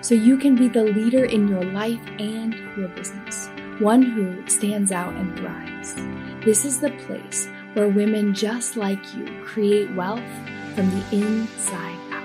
so you can be the leader in your life and your business, one who stands out and thrives. This is the place where women just like you create wealth from the inside out.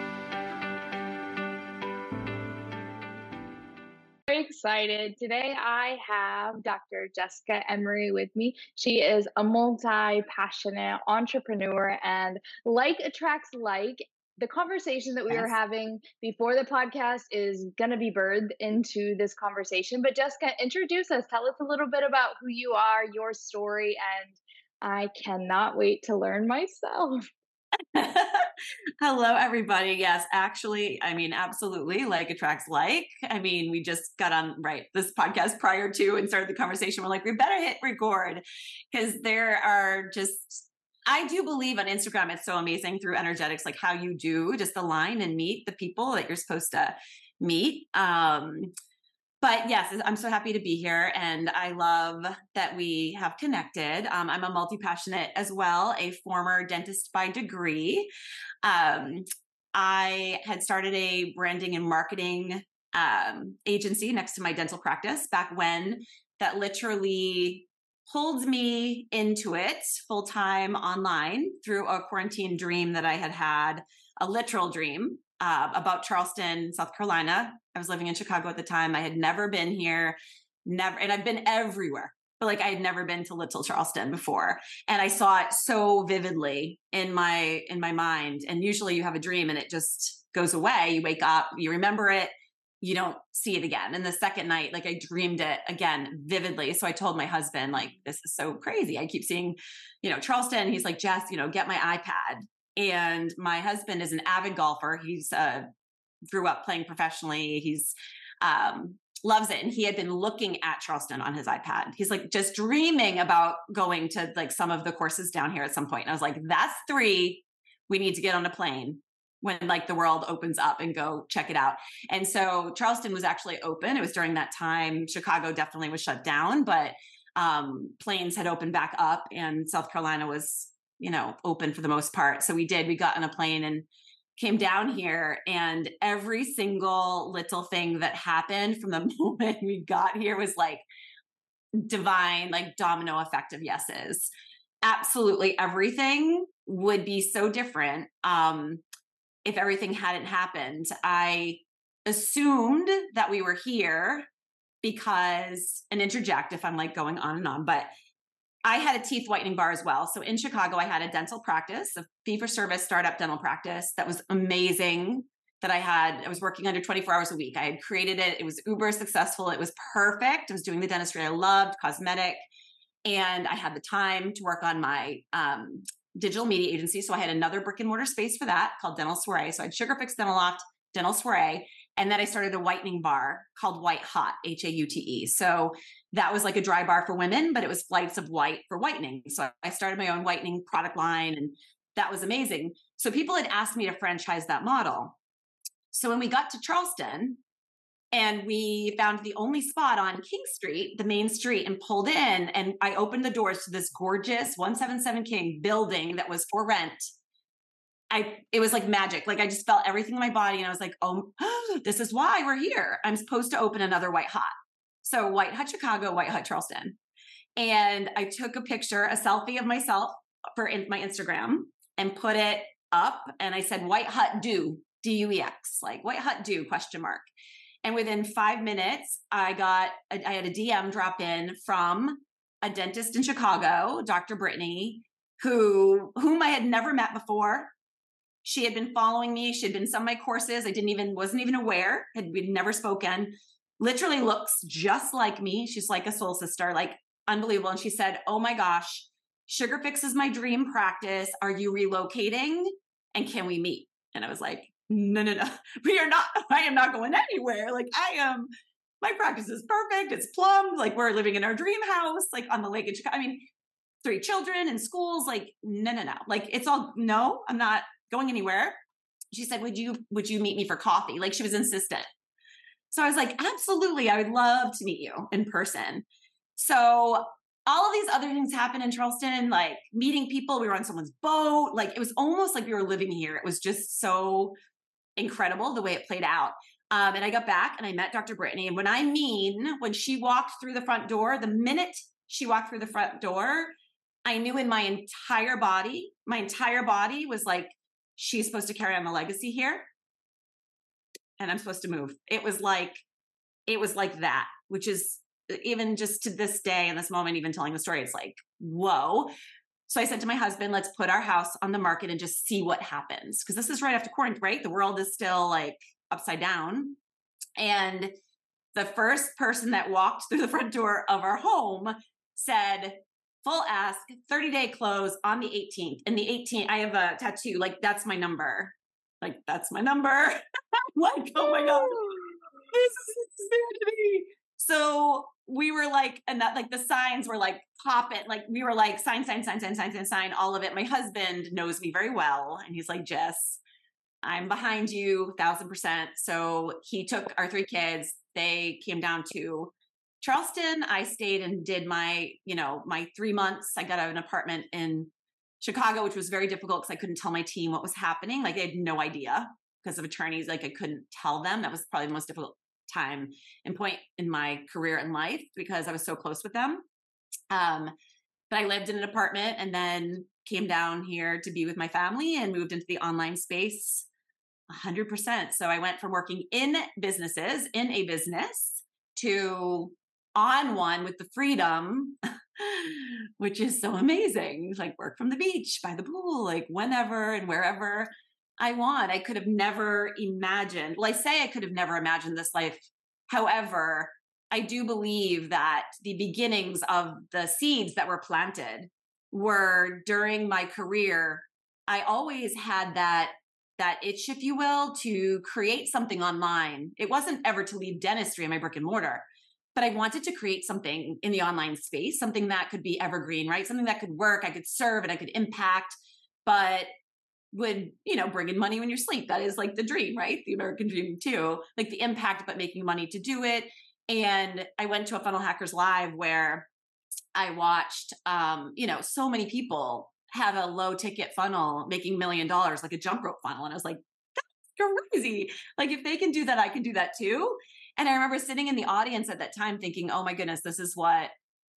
Very excited. Today I have Dr. Jessica Emery with me. She is a multi passionate entrepreneur, and like attracts like. The conversation that we yes. were having before the podcast is going to be birthed into this conversation. But Jessica, introduce us. Tell us a little bit about who you are, your story, and I cannot wait to learn myself. Hello, everybody. Yes, actually, I mean, absolutely. Like attracts like. I mean, we just got on right this podcast prior to and started the conversation. We're like, we better hit record because there are just. I do believe on Instagram it's so amazing through energetics, like how you do just align and meet the people that you're supposed to meet. Um, but yes, I'm so happy to be here, and I love that we have connected. Um, I'm a multi passionate as well, a former dentist by degree. Um, I had started a branding and marketing um, agency next to my dental practice back when that literally pulled me into it full time online through a quarantine dream that I had had, a literal dream uh, about Charleston, South Carolina. I was living in Chicago at the time. I had never been here, never, and I've been everywhere, but like I had never been to Little Charleston before, and I saw it so vividly in my in my mind. And usually, you have a dream and it just goes away. You wake up, you remember it, you don't see it again. And the second night, like I dreamed it again vividly. So I told my husband, like, this is so crazy. I keep seeing, you know, Charleston. He's like, Jess, you know, get my iPad and my husband is an avid golfer. He's uh, grew up playing professionally. He's um, loves it, and he had been looking at Charleston on his iPad. He's like just dreaming about going to like some of the courses down here at some point. And I was like, "That's three. We need to get on a plane." When like the world opens up and go check it out. And so Charleston was actually open. It was during that time. Chicago definitely was shut down, but um, planes had opened back up and South Carolina was you know, open for the most part. So we did, we got on a plane and came down here and every single little thing that happened from the moment we got here was like divine, like domino effect of yeses. Absolutely everything would be so different um, if everything hadn't happened. I assumed that we were here because, and interject if I'm like going on and on, but I had a teeth whitening bar as well. So in Chicago, I had a dental practice, a fee for service startup dental practice that was amazing. That I had, I was working under 24 hours a week. I had created it. It was uber successful. It was perfect. I was doing the dentistry I loved, cosmetic, and I had the time to work on my um, digital media agency. So I had another brick and mortar space for that called Dental Soiree. So I had Sugar Fix Dental Loft, Dental Soiree, and then I started a whitening bar called White Hot, H A U T E. So that was like a dry bar for women, but it was flights of white for whitening. So I started my own whitening product line and that was amazing. So people had asked me to franchise that model. So when we got to Charleston and we found the only spot on King Street, the main street, and pulled in, and I opened the doors to this gorgeous 177 King building that was for rent. I it was like magic. Like I just felt everything in my body, and I was like, "Oh, this is why we're here. I'm supposed to open another White Hot." So White Hot Chicago, White Hot Charleston. And I took a picture, a selfie of myself for in my Instagram and put it up. And I said, White Hut Do, D U E X, like White Hut Do question mark. And within five minutes, I got, a, I had a DM drop in from a dentist in Chicago, Dr. Brittany, who, whom I had never met before. She had been following me. She had been some of my courses. I didn't even, wasn't even aware, had we'd never spoken literally looks just like me. She's like a soul sister, like unbelievable. And she said, Oh my gosh, Sugar Fix is my dream practice. Are you relocating? And can we meet? And I was like, no, no, no. We are not, I am not going anywhere. Like I am my practice is perfect. It's plumbed. Like we're living in our dream house, like on the lake in Chicago. I mean, three children in schools. Like, no, no, no. Like it's all no, I'm not going anywhere. She said, Would you would you meet me for coffee? Like she was insistent. So I was like, absolutely, I would love to meet you in person. So all of these other things happened in Charleston, like meeting people. We were on someone's boat. Like it was almost like we were living here. It was just so incredible the way it played out. Um, and I got back and I met Dr. Brittany. And when I mean, when she walked through the front door, the minute she walked through the front door, I knew in my entire body, my entire body was like, she's supposed to carry on the legacy here. And I'm supposed to move. It was like, it was like that, which is even just to this day in this moment, even telling the story, it's like, whoa. So I said to my husband, let's put our house on the market and just see what happens. Because this is right after quarantine, right? The world is still like upside down. And the first person that walked through the front door of our home said, full ask, 30 day close on the 18th. And the 18th, I have a tattoo, like that's my number. Like that's my number. like, oh my God. This is insanity. So we were like, and that like the signs were like pop it, like we were like sign, sign, sign, sign, sign, sign, sign, all of it. My husband knows me very well, and he's like, Jess, I'm behind you, thousand percent. So he took our three kids. They came down to Charleston. I stayed and did my, you know, my three months. I got an apartment in Chicago, which was very difficult because I couldn't tell my team what was happening. Like they had no idea because of attorneys. Like I couldn't tell them. That was probably the most difficult time and point in my career and life because I was so close with them. Um, but I lived in an apartment and then came down here to be with my family and moved into the online space 100%. So I went from working in businesses, in a business, to on one with the freedom, which is so amazing. Like work from the beach, by the pool, like whenever and wherever. I want. I could have never imagined. Well, I say I could have never imagined this life. However, I do believe that the beginnings of the seeds that were planted were during my career. I always had that that itch, if you will, to create something online. It wasn't ever to leave dentistry in my brick and mortar, but I wanted to create something in the online space, something that could be evergreen, right? Something that could work, I could serve and I could impact. But would you know bring in money when you sleep that is like the dream right? The american dream too like the impact but making money to do it. And i went to a funnel hackers live where i watched um you know so many people have a low ticket funnel making million dollars like a jump rope funnel. And i was like that's crazy. Like if they can do that i can do that too. And i remember sitting in the audience at that time thinking oh my goodness this is what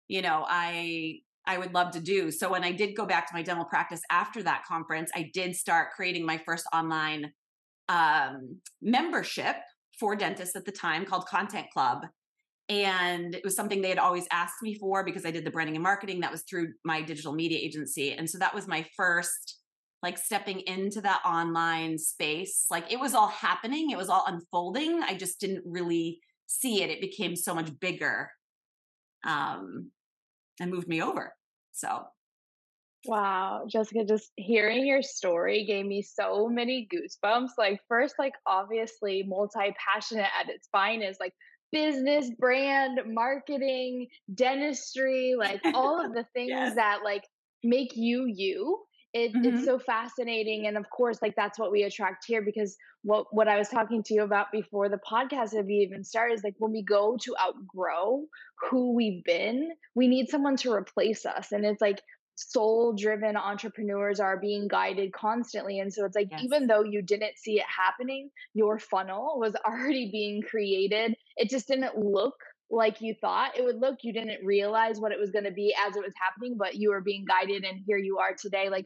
you know i I would love to do. So when I did go back to my dental practice after that conference, I did start creating my first online um, membership for dentists at the time called Content Club. And it was something they had always asked me for because I did the branding and marketing. That was through my digital media agency. And so that was my first like stepping into that online space. Like it was all happening, it was all unfolding. I just didn't really see it. It became so much bigger. Um, and moved me over. So Wow, Jessica, just hearing your story gave me so many goosebumps. Like, first, like, obviously, multi passionate at its finest, like business, brand, marketing, dentistry, like all of the things yes. that like make you you it, mm-hmm. it's so fascinating and of course like that's what we attract here because what what i was talking to you about before the podcast have even started is like when we go to outgrow who we've been we need someone to replace us and it's like soul driven entrepreneurs are being guided constantly and so it's like yes. even though you didn't see it happening your funnel was already being created it just didn't look like you thought it would look you didn't realize what it was going to be as it was happening but you were being guided and here you are today like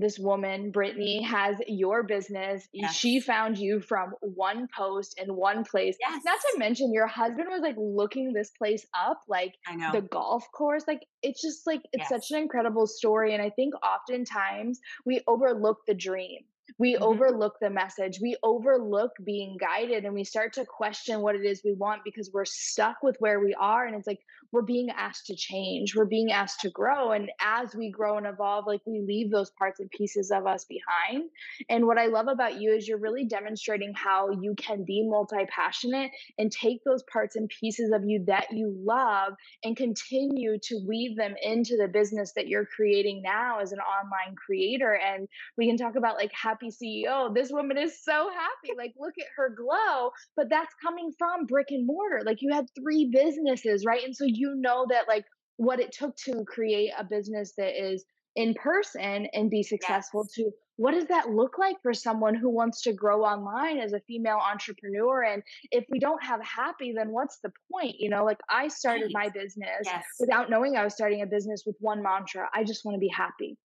this woman, Brittany, has your business. Yes. She found you from one post in one place. Yes. Not to mention, your husband was like looking this place up, like the golf course. Like, it's just like, it's yes. such an incredible story. And I think oftentimes we overlook the dream. we mm-hmm. overlook the message we overlook being guided and we start to question what it is we want because we're stuck with where we are and it's like we're being asked to change we're being asked to grow and as we grow and evolve like we leave those parts and pieces of us behind and what i love about you is you're really demonstrating how you can be multi-passionate and take those parts and pieces of you that you love and continue to weave them into the business that you're creating now as an online creator and we can talk about like happy CEO. This woman is so happy. Like, look at her glow. But that's coming from brick and mortar. Like, you had three businesses, right? And so you know that, like, what it took to create a business that is in person and be successful yes. to what does that look like for someone who wants to grow online as a female entrepreneur and if we don't have happy then what's the point you know like i started my business yes. without knowing i was starting a business with one mantra i just want to be happy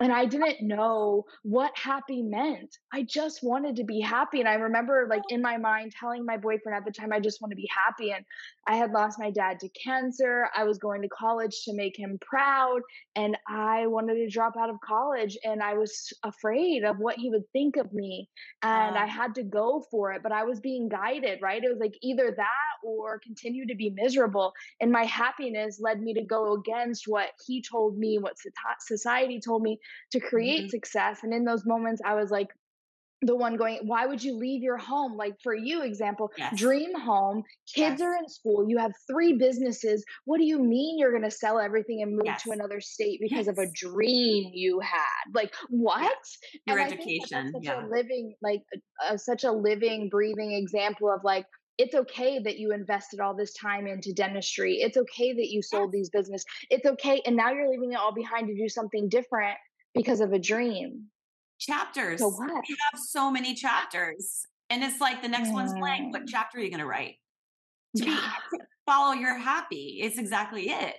and I didn't know what happy meant. I just wanted to be happy. And I remember, like, in my mind, telling my boyfriend at the time, I just want to be happy. And I had lost my dad to cancer. I was going to college to make him proud. And I wanted to drop out of college. And I was afraid of what he would think of me. And I ah. had to go for it. But I was being guided, right? It was like either that or continue to be miserable. And my happiness led me to go against what he told me, what society told me to create mm-hmm. success. And in those moments, I was like, the one going, why would you leave your home? Like for you, example, yes. dream home, kids yes. are in school, you have three businesses. What do you mean you're going to sell everything and move yes. to another state because of a dream you had? Like what? Your and education. such yeah. a living, like uh, such a living, breathing example of like, it's okay that you invested all this time into dentistry. It's okay that you sold these business. It's okay. And now you're leaving it all behind to do something different because of a dream. Chapters. So what? You have so many chapters. And it's like the next yeah. one's blank. What chapter are you going to write? To yeah. be follow your happy. It's exactly it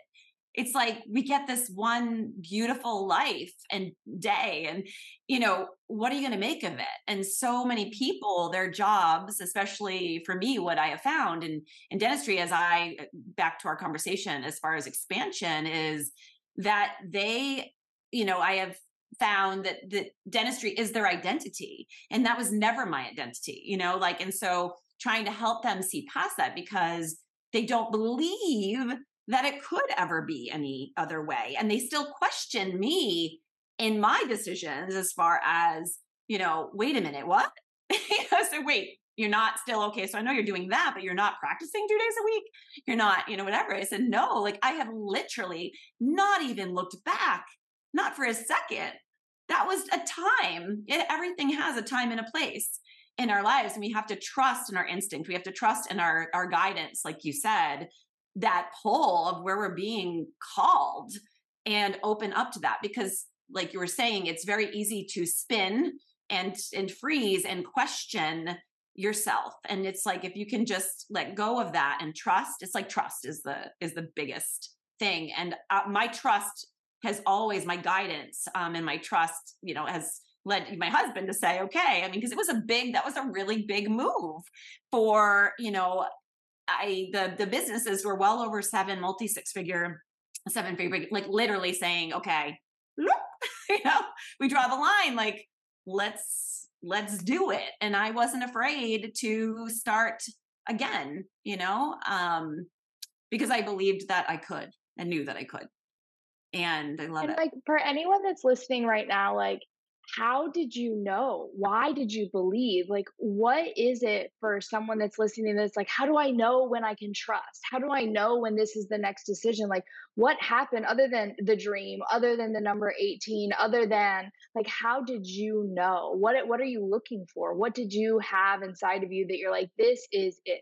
it's like we get this one beautiful life and day and you know what are you going to make of it and so many people their jobs especially for me what i have found in in dentistry as i uh, back to our conversation as far as expansion is that they you know i have found that that dentistry is their identity and that was never my identity you know like and so trying to help them see past that because they don't believe that it could ever be any other way. And they still question me in my decisions as far as, you know, wait a minute, what? so wait, you're not still okay. So I know you're doing that, but you're not practicing two days a week. You're not, you know, whatever. I said, no, like I have literally not even looked back, not for a second. That was a time. It, everything has a time and a place in our lives. And we have to trust in our instinct. We have to trust in our, our guidance, like you said, that pull of where we're being called and open up to that because like you were saying it's very easy to spin and and freeze and question yourself and it's like if you can just let go of that and trust it's like trust is the is the biggest thing and uh, my trust has always my guidance um and my trust you know has led my husband to say okay i mean because it was a big that was a really big move for you know I the the businesses were well over seven, multi six figure, seven figure, like literally saying, okay, you know, we draw the line, like let's let's do it. And I wasn't afraid to start again, you know, um, because I believed that I could and knew that I could. And I love and it. Like for anyone that's listening right now, like how did you know? Why did you believe? Like, what is it for someone that's listening to this? Like, how do I know when I can trust? How do I know when this is the next decision? Like, what happened other than the dream, other than the number 18, other than like, how did you know? What, what are you looking for? What did you have inside of you that you're like, this is it?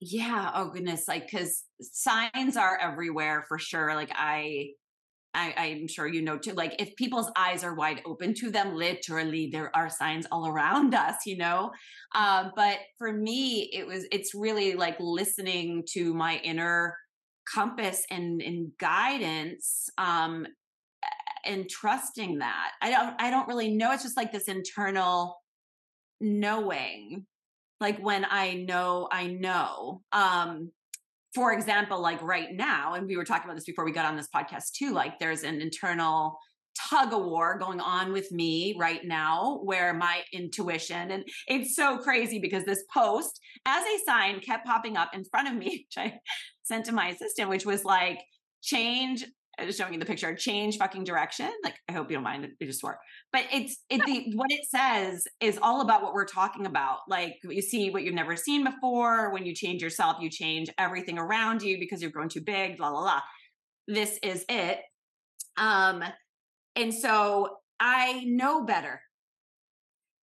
Yeah. Oh, goodness. Like, because signs are everywhere for sure. Like, I, I, am sure you know too. Like if people's eyes are wide open to them, literally there are signs all around us, you know. Um, but for me, it was it's really like listening to my inner compass and, and guidance um, and trusting that. I don't I don't really know. It's just like this internal knowing. Like when I know, I know. Um, for example, like right now, and we were talking about this before we got on this podcast too, like there's an internal tug of war going on with me right now where my intuition and it's so crazy because this post as a sign kept popping up in front of me which i sent to my assistant which was like change showing you the picture. Change fucking direction. Like i hope you don't mind it just swore but it's it the what it says is all about what we're talking about. Like you see what you've never seen before. When you change yourself you change everything around you because you've grown too big blah blah blah. This is it. Um and so I know better.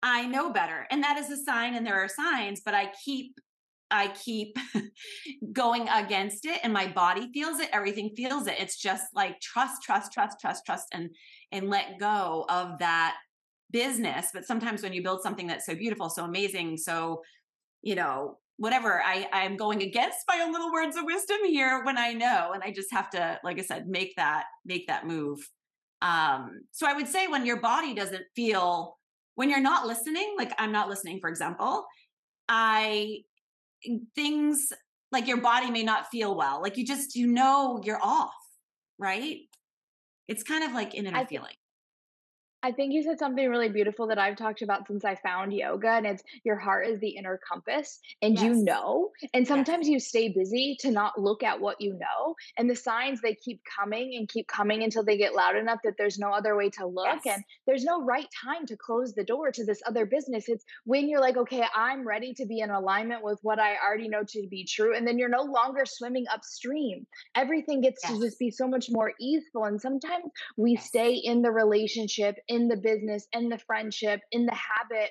I know better. And that is a sign and there are signs, but I keep I keep going against it and my body feels it, everything feels it. It's just like trust, trust, trust, trust, trust and and let go of that business. But sometimes when you build something that's so beautiful, so amazing, so you know, whatever, I I'm going against my own little words of wisdom here when I know and I just have to like I said, make that make that move. Um, so I would say when your body doesn't feel, when you're not listening, like I'm not listening, for example, I, things like your body may not feel well. Like you just, you know, you're off, right? It's kind of like in a feeling. I think you said something really beautiful that I've talked about since I found yoga, and it's your heart is the inner compass, and yes. you know. And sometimes yes. you stay busy to not look at what you know, and the signs they keep coming and keep coming until they get loud enough that there's no other way to look, yes. and there's no right time to close the door to this other business. It's when you're like, okay, I'm ready to be in alignment with what I already know to be true, and then you're no longer swimming upstream. Everything gets to just be so much more easeful, and sometimes we stay in the relationship in the business, in the friendship, in the habit,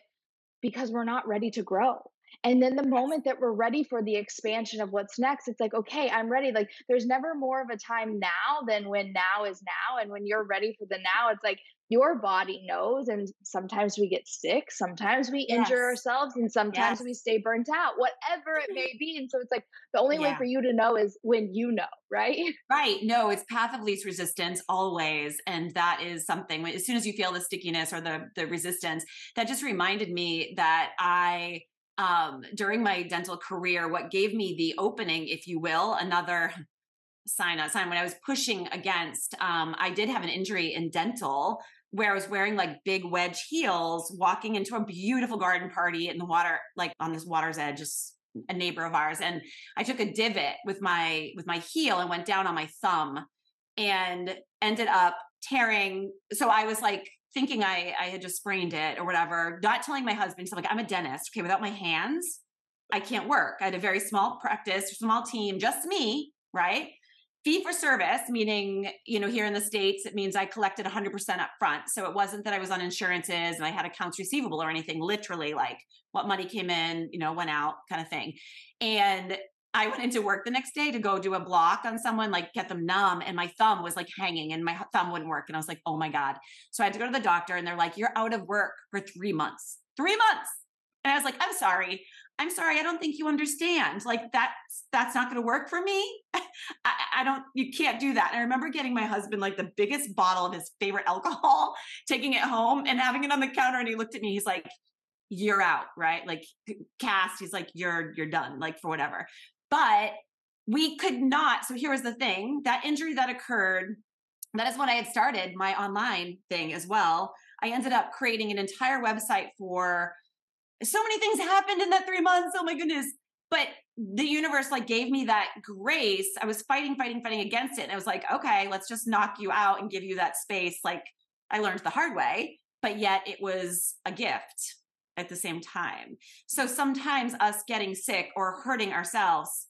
because we're not ready to grow. And then the moment that we're ready for the expansion of what's next, it's like, okay, I'm ready. Like, there's never more of a time now than when now is now. And when you're ready for the now, it's like, your body knows and sometimes we get sick sometimes we yes. injure ourselves and sometimes yes. we stay burnt out whatever it may be and so it's like the only yeah. way for you to know is when you know right right no it's path of least resistance always and that is something as soon as you feel the stickiness or the the resistance that just reminded me that i um during my dental career what gave me the opening if you will another sign a sign when I was pushing against um I did have an injury in dental where I was wearing like big wedge heels, walking into a beautiful garden party in the water, like on this water's edge, just a neighbor of ours. And I took a divot with my with my heel and went down on my thumb and ended up tearing. So I was like thinking I I had just sprained it or whatever, not telling my husband. So like I'm a dentist. Okay, without my hands, I can't work. I had a very small practice, small team, just me, right? Fee for service meaning you know here in the states it means i collected 100% up front so it wasn't that i was on insurances and i had accounts receivable or anything literally like what money came in you know went out kind of thing. And i went into work the next day to go do a block on someone like get them numb and my thumb was like hanging and my thumb wouldn't work and i was like oh my god. So i had to go to the doctor and they're like you're out of work for three months. Three months! And i was like i'm sorry. I'm sorry, I don't think you understand. Like that's that's not going to work for me. I, I, don't. You can't do that. And I remember getting my husband like the biggest bottle of his favorite alcohol, taking it home and having it on the counter. And he looked at me. He's like, "You're out, right? Like cast." He's like, "You're you're done. Like for whatever." But we could not. So here was the thing: that injury that occurred. That is when I had started my online thing as well. I ended up creating an entire website for so many things happened in that three months. Oh my goodness. But the universe like gave me that grace. I was fighting, fighting, fighting against it. And I was like, okay, let's just knock you out and give you that space. Like I learned the hard way, but yet it was a gift at the same time. So sometimes us getting sick or hurting ourselves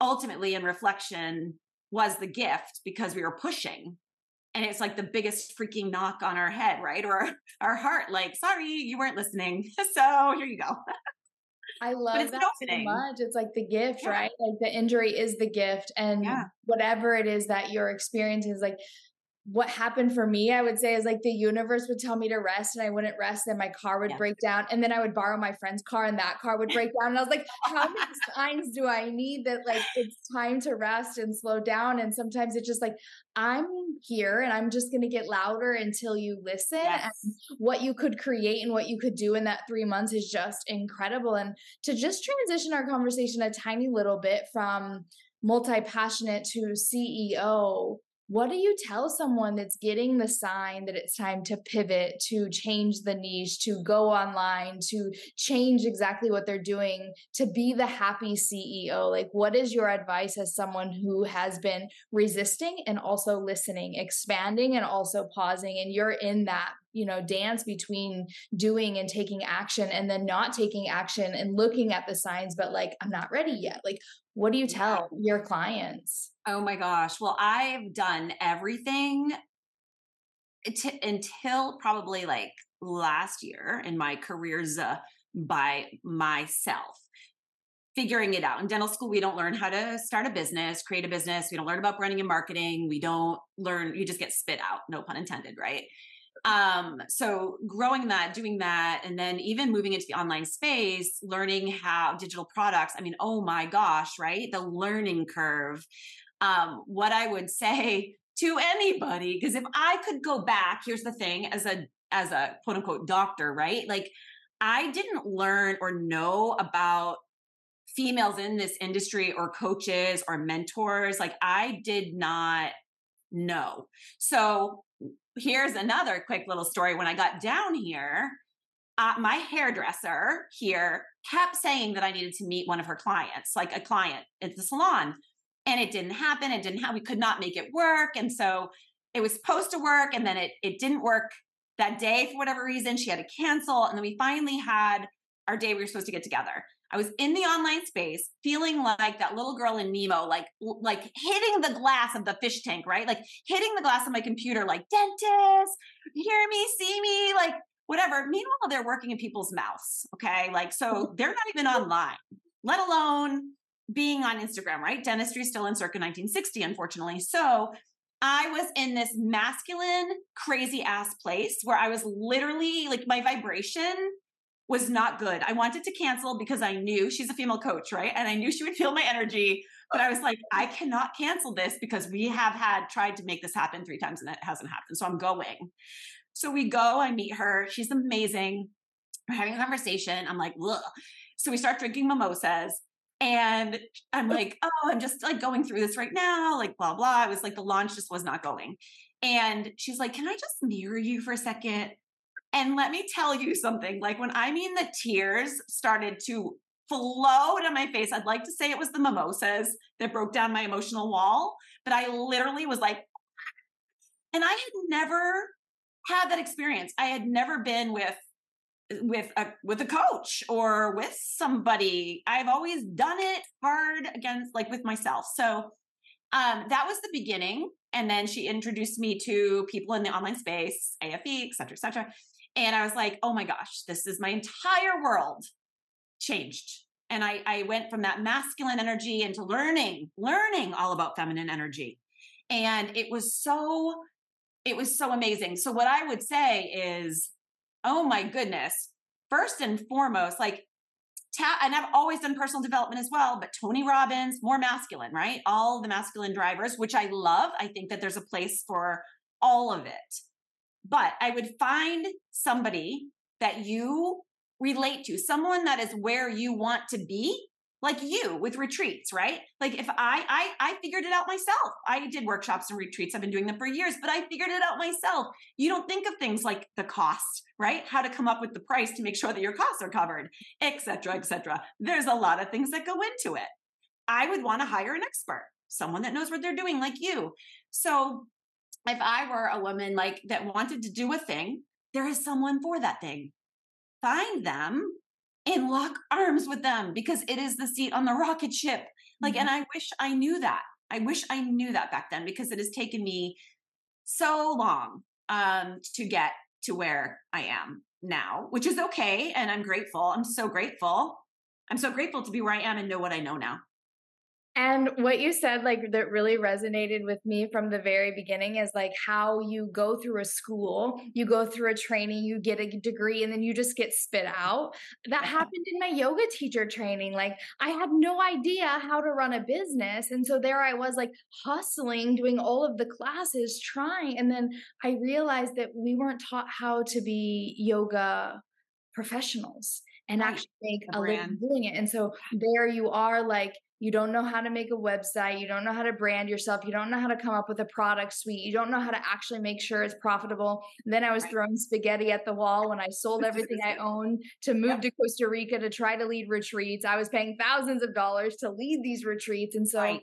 ultimately in reflection was the gift because we were pushing and it's like the biggest freaking knock on our head, right? Or our, our heart, like, sorry, you weren't listening. So here you go. I love that so much. It's like the gift, yeah. right? Like the injury is the gift, and yeah. whatever it is that you're experiencing is like what happened for me, I would say, is like the universe would tell me to rest and I wouldn't rest, and my car would yeah. break down. And then I would borrow my friend's car and that car would break down. And I was like, how many signs do I need that like it's time to rest and slow down? And sometimes it's just like, I'm here and I'm just going to get louder until you listen. Yes. And what you could create and what you could do in that three months is just incredible. And to just transition our conversation a tiny little bit from multi passionate to CEO what do you tell someone that's getting the sign that it's time to pivot, to change the niche, to go online, to change exactly what they're doing, to be the happy CEO? Like, what is your advice as someone who has been resisting and also listening, expanding and also pausing? And you're in that you know dance between doing and taking action and then not taking action and looking at the signs but like i'm not ready yet like what do you tell your clients Oh my gosh. Well, I've done everything t- until probably like last year in my careers uh, by myself figuring it out. In dental school, we don't learn how to start a business, create a business. We don't learn about branding and marketing. We don't learn, you just get spit out, no pun intended, right? Um, so growing that, doing that, and then even moving into the online space, learning how digital products, I mean, oh my gosh, right? The learning curve um, what I would say to anybody, because if I could go back, here's the thing as a as a quote unquote doctor, right? Like I didn't learn or know about females in this industry or coaches or mentors. Like I did not know. So here's another quick little story. When I got down here, uh, my hairdresser here kept saying that I needed to meet one of her clients, like a client at the salon and it didn't happen. It didn't have, we could not make it work. And so it was supposed to work and then it, it didn't work that day for whatever reason. She had to cancel. And then we finally had our day we were supposed to get together. I was in the online space feeling like that little girl in Nemo, like like hitting the glass of the fish tank, right? Like hitting the glass of my computer, like dentist, hear me, see me, like whatever. Meanwhile, they're working in people's mouths. Okay. Like, so they're not even online, let alone being on Instagram, right? Dentistry is still in circa 1960, unfortunately. So I was in this masculine, crazy ass place where I was literally like my vibration was not good. I wanted to cancel because I knew she's a female coach, right? And I knew she would feel my energy. But I was like, I cannot cancel this because we have had tried to make this happen three times and it hasn't happened. So I'm going. So we go, I meet her. She's amazing. We're having a conversation. I'm like, Ugh. so we start drinking mimosas. And I'm like, oh, I'm just like going through this right now, like blah, blah. It was like the launch just was not going. And she's like, can I just mirror you for a second? And let me tell you something. Like when I mean the tears started to flow down my face, I'd like to say it was the mimosas that broke down my emotional wall, but I literally was like, and I had never had that experience. I had never been with with a with a coach or with somebody. I've always done it hard against like with myself. So um, that was the beginning. And then she introduced me to people in the online space, AFE, et cetera, et cetera. And I was like, oh my gosh, this is my entire world changed. And I, I went from that masculine energy into learning, learning all about feminine energy. And it was so, it was so amazing. So what I would say is oh my goodness. First and foremost, like, and I've always done personal development as well, but Tony Robbins, more masculine, right? All the masculine drivers, which I love. I think that there's a place for all of it. But I would find somebody that you relate to, someone that is where you want to be like you with retreats right? Like if I, I i figured it out myself. I did workshops and retreats. I've been doing them for years but i figured it out myself. You don't think of things like the cost right? How to come up with the price to make sure that your costs are covered etc etc there's a lot of things that go into it. I would want to hire an expert someone that knows what they're doing like you. So if i were a woman like that wanted to do a thing there is someone for that thing find them and lock arms with them because it is the seat on the rocket ship. Like, mm-hmm. and I wish I knew that. I wish I knew that back then because it has taken me so long um, to get to where I am now, which is okay. And I'm grateful. I'm so grateful. I'm so grateful to be where I am and know what I know now. And what you said, like that really resonated with me from the very beginning is like how you go through a school, you go through a training, you get a degree, and then you just get spit out. That happened in my yoga teacher training. Like I had no idea how to run a business. And so there I was like hustling, doing all of the classes, trying. And then I realized that we weren't taught how to be yoga professionals and right. actually make a, a living doing it. And so there you are, like you don't know how to make a website, you don't know how to brand yourself, you don't know how to come up with a product suite, you don't know how to actually make sure it's profitable. And then I was throwing spaghetti at the wall when I sold everything I owned to move yep. to Costa Rica to try to lead retreats. I was paying thousands of dollars to lead these retreats. And so right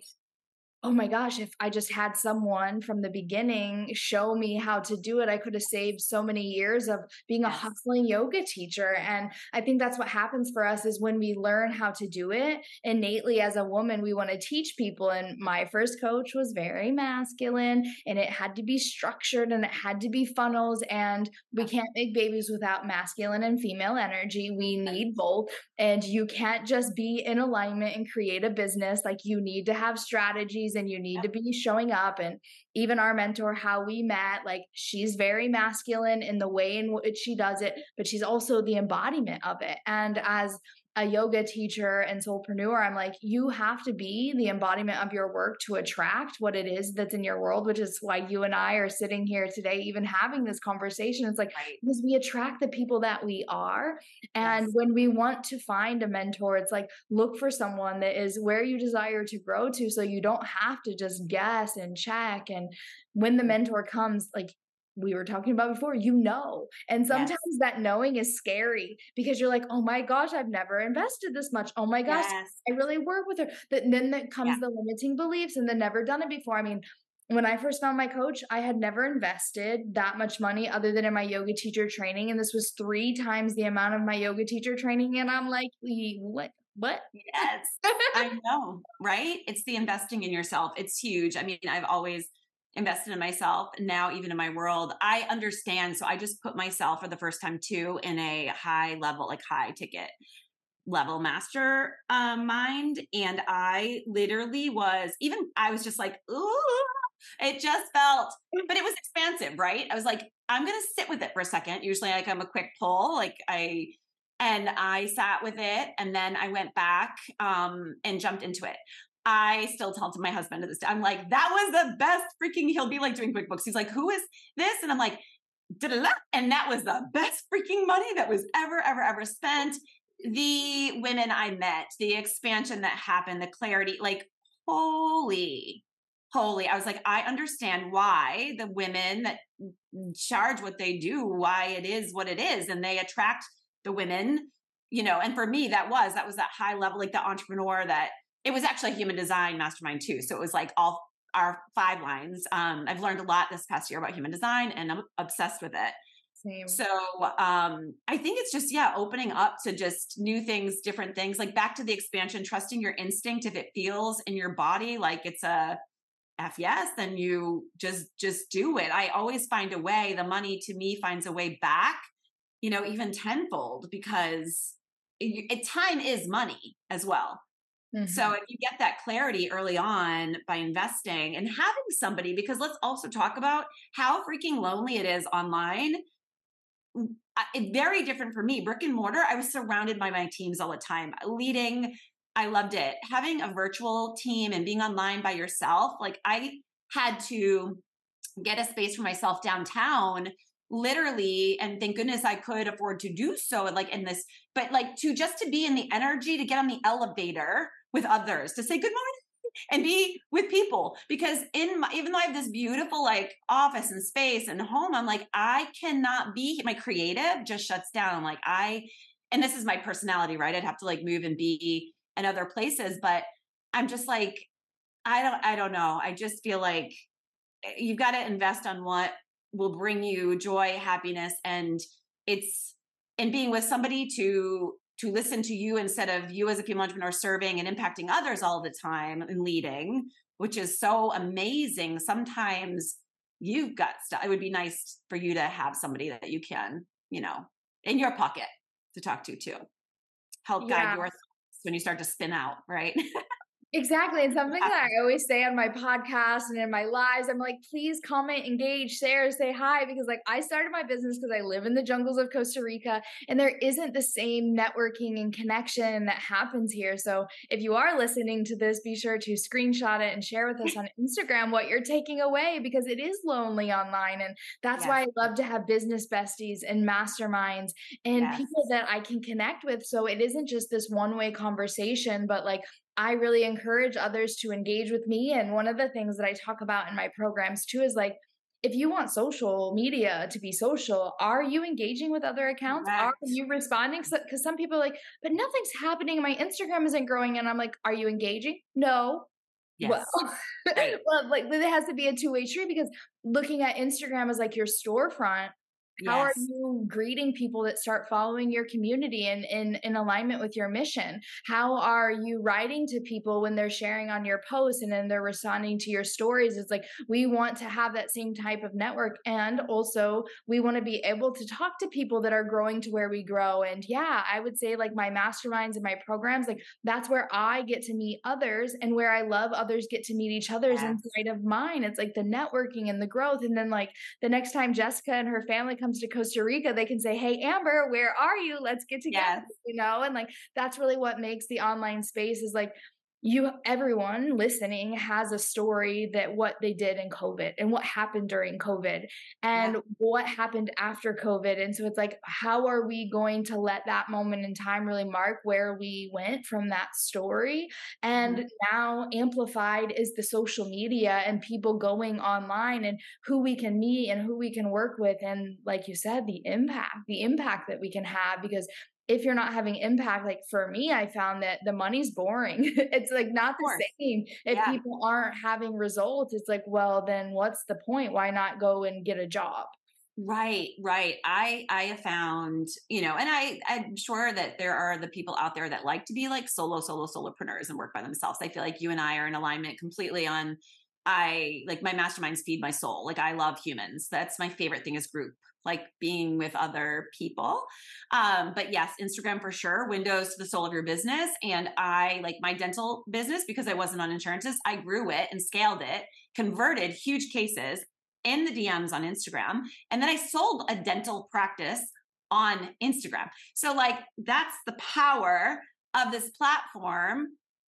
oh my gosh, if I just had someone from the beginning show me how to do it, I could have saved so many years of being a hustling yoga teacher. And I think that's what happens for us is when we learn how to do it innately as a woman, we want to teach people. And my first coach was very masculine and it had to be structured and it had to be funnels. And we can't make babies without masculine and female energy. We need both. And you can't just be in alignment and create a business. Like you need to have strategies and you need to be showing up and even our mentor how we met like she's very masculine in the way in which she does it but she's also the embodiment of it. And as a yoga teacher and soulpreneur, I'm like, you have to be the embodiment of your work to attract what it is that's in your world, which is why you and I are sitting here today, even having this conversation. It's like, right. because we attract the people that we are. And yes. when we want to find a mentor, it's like, look for someone that is where you desire to grow to. So you don't have to just guess and check. And when the mentor comes, like, we were talking about before, you know. And sometimes yes. that knowing is scary because you're like, oh my gosh, I've never invested this much. Oh my gosh, yes. I really work with her. But then that comes yeah. the limiting beliefs and the never done it before. I mean, when I first found my coach, I had never invested that much money other than in my yoga teacher training. And this was three times the amount of my yoga teacher training. And I'm like, what? What? Yes, I know, right? It's the investing in yourself. It's huge. I mean, I've always invested in myself now even in my world i understand. So i just put myself for the first time too in a high level like high ticket level master um, mind and i literally was even i was just like ooh it just felt but it was expansive right? I was like i'm gonna sit with it for a second. Usually like i'm a quick pull like i and i sat with it and then i went back um, and jumped into it I still tell to my husband to this day, I'm like, that was the best freaking, he'll be like doing QuickBooks. He's like, who is this? And I'm like, and that was the best freaking money that was ever, ever, ever spent. The women I met, the expansion that happened, the clarity, like, holy, holy. I was like, I understand why the women that charge what they do, why it is what it is, and they attract the women, you know. And for me, that was that was that high level, like the entrepreneur that it was actually a human design mastermind too. So it was like all our five lines. Um, I've learned a lot this past year about human design and I'm obsessed with it. Same. So um, I think it's just, yeah, opening up to just new things, different things, like back to the expansion, trusting your instinct. If it feels in your body like it's a F yes, then you just just do it. I always find a way. The money to me finds a way back, you know, even tenfold because it, it, time is money as well. Mm-hmm. So if you get that clarity early on by investing and having somebody, because let's also talk about how freaking lonely it is online. It, very different for me. Brick and mortar, I was surrounded by my teams all the time, leading. I loved it. Having a virtual team and being online by yourself, like I had to get a space for myself downtown literally and thank goodness i could afford to do so like in this but like to just to be in the energy to get on the elevator with others to say good morning and be with people because in my, even though I have this beautiful like office and space and home, I'm like, I cannot be my creative just shuts down. I'm like, I, and this is my personality, right? I'd have to like move and be in other places, but I'm just like, I don't, I don't know. I just feel like eh, you've got to invest on what will bring you joy, happiness, and it's, and being with somebody to to listen to you instead of you as a female entrepreneur serving and impacting others all the time and leading, which is so amazing. Sometimes you've got stuff. It would be nice for you to have somebody that you can, you know, in your pocket to talk to too. Help guide yeah. your thoughts when you start to spin out, right? Exactly. And something that I always say on my podcast and in my lives, I'm like, please comment, engage, share, say hi. Because like I started my business because I live in the jungles of Costa Rica and there isn't the same networking and connection that happens here. So if you are listening to this, be sure to screenshot it and share with us on Instagram what you're taking away because it is lonely online. And that's yes. why I love to have business besties and masterminds and yes. people that I can connect with. So it isn't just this one way conversation, but like I really encourage others to engage with me. And one of the things that I talk about in my programs too is like, if you want social media to be social, are you engaging with other accounts? Correct. Are you responding? Because some people are like, but nothing's happening. My Instagram isn't growing. And I'm like, are you engaging? No. Yes. Well, well, like it has to be a two way street because looking at Instagram as like your storefront how yes. are you greeting people that start following your community and in, in alignment with your mission? How are you writing to people when they're sharing on your posts and then they're responding to your stories? It's like we want to have that same type of network. And also, we want to be able to talk to people that are growing to where we grow. And yeah, I would say like my masterminds and my programs, like that's where I get to meet others and where I love others get to meet each other's yes. inside of mine. It's like the networking and the growth. And then, like, the next time Jessica and her family comes to Costa Rica, they can say, Hey, Amber, where are you? Let's get together, yes. you know? And like, that's really what makes the online space is like, you everyone listening has a story that what they did in covid and what happened during covid and yeah. what happened after covid and so it's like how are we going to let that moment in time really mark where we went from that story and mm-hmm. now amplified is the social media and people going online and who we can meet and who we can work with and like you said the impact the impact that we can have because if you're not having impact like for me i found that the money's boring. It's like not the same. If yeah. people aren't having results it's like well then what's the point? Why not go and get a job? Right right. I i have found you know and i i'm sure that there are the people out there that like to be like solo solo solopreneurs and work by themselves. I feel like you and i are in alignment completely on I like my masterminds feed my soul. Like I love humans. That's my favorite thing is group, like being with other people. Um, but yes, Instagram for sure, windows to the soul of your business. And I like my dental business because I wasn't on insurances. I grew it and scaled it, converted huge cases in the DMs on Instagram. And then I sold a dental practice on Instagram. So like that's the power of this platform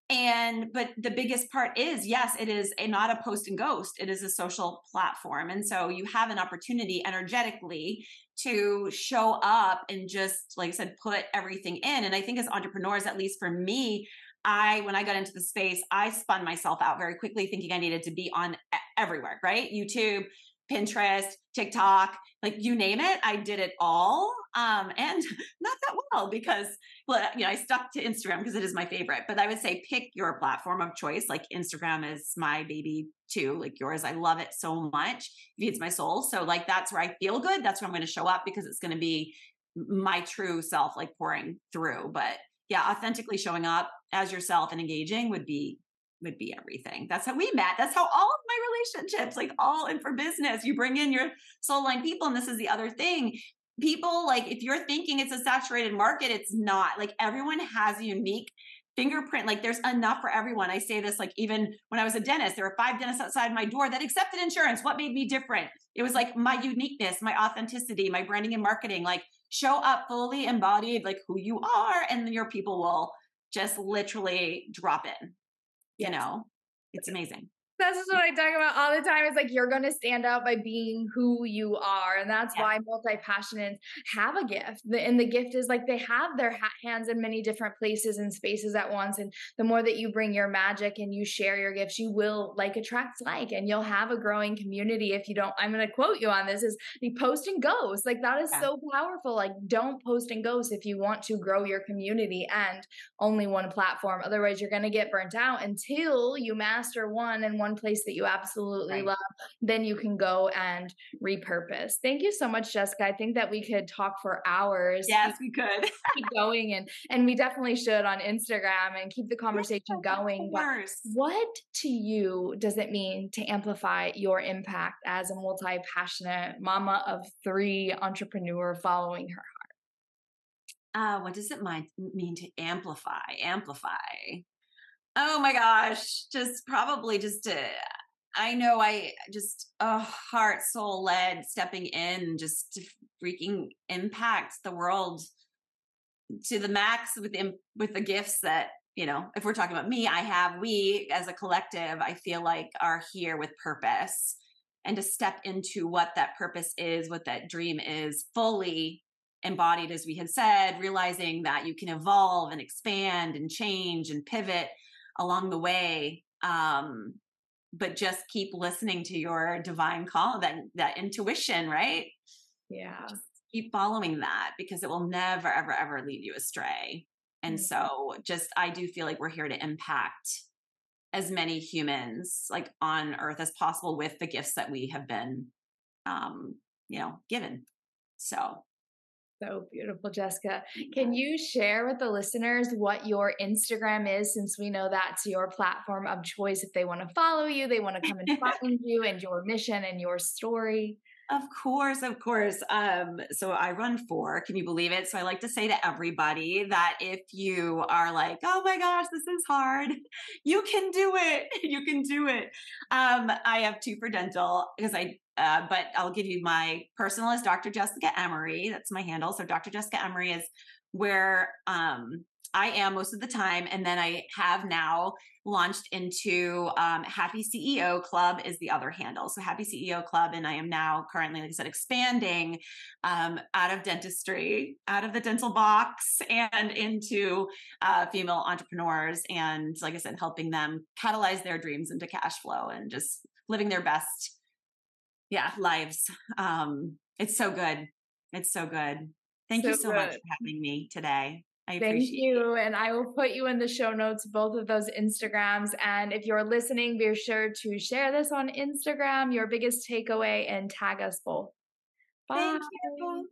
and but the biggest part is yes it is a, not a post and ghost it is a social platform and so you have an opportunity energetically to show up and just like i said put everything in and i think as entrepreneurs at least for me I, when I got into the space, I spun myself out very quickly thinking I needed to be on everywhere, right? YouTube, Pinterest, TikTok, like you name it, I did it all. Um, and not that well because, well, you know, I stuck to Instagram because it is my favorite. But I would say pick your platform of choice. Like Instagram is my baby too, like yours. I love it so much. It feeds my soul. So like that's where I feel good. That's where I'm going to show up because it's going to be my true self, like pouring through. But yeah, authentically showing up as yourself and engaging would be would be everything. That's how we met. That's how all of my relationships, like all and for business, you bring in your soul line people. And this is the other thing. People like if you're thinking it's a saturated market, it's not. Like everyone has a unique fingerprint. Like there's enough for everyone. I say this like even when I was a dentist, there were five dentists outside my door that accepted insurance. What made me different? It was like my uniqueness, my authenticity, my branding and marketing. Like show up fully embodied, like who you are, and your people will just literally drop in you know, it's amazing. That's just what I talk about all the time. It's like you're going to stand out by being who you are. And that's yeah. why multi passionates have a gift. And the gift is like they have their hands in many different places and spaces at once. And the more that you bring your magic and you share your gifts, you will like attracts like, and you'll have a growing community. If you don't, I'm going to quote you on this is the post and ghost. Like that is yeah. so powerful. Like don't post and ghost if you want to grow your community and only one platform. Otherwise, you're going to get burnt out until you master one and one place that you absolutely right. love, then you can go and repurpose. Thank you so much, Jessica. I think that we could talk for hours. Yes, we could keep going, and and we definitely should on Instagram and keep the conversation going. But what to you does it mean to amplify your impact as a multi passionate mama of three entrepreneur following her heart? Uh, what does it mean to amplify? Amplify. Oh my gosh, just probably just to I know I just oh heart soul led stepping in just to freaking impact the world to the max with with the gifts that you know if we're talking about me I have we as a collective I feel like are here with purpose. And to step into what that purpose is what that dream is fully embodied as we had said realizing that you can evolve and expand and change and pivot along the way um but just keep listening to your divine call that that intuition right? Yeah. Just keep following that because it will never ever ever lead you astray. And mm-hmm. so just i do feel like we're here to impact as many humans like on earth as possible with the gifts that we have been um you know given. So so beautiful, Jessica. Can you share with the listeners what your Instagram is since we know that's your platform of choice if they want to follow you, they want to come and find you and your mission and your story? Of course, of course. Um, so I run four. Can you believe it? So I like to say to everybody that if you are like, oh my gosh, this is hard, you can do it. You can do it. Um, I have two for dental because I uh, but I'll give you my personal is Dr. Jessica Emery. That's my handle. So Dr. Jessica Emery is where um, I am most of the time. And then I have now launched into um, Happy CEO Club is the other handle. So Happy CEO Club, and I am now currently, like I said, expanding um, out of dentistry, out of the dental box, and into uh, female entrepreneurs, and like I said, helping them catalyze their dreams into cash flow and just living their best yeah lives um it's so good it's so good thank so you so good. much for having me today I appreciate. Thank you. And I will put you in the show notes, both of those Instagrams. And if you're listening, be sure to share this on Instagram, your biggest takeaway, and tag us both. Bye. Thank you.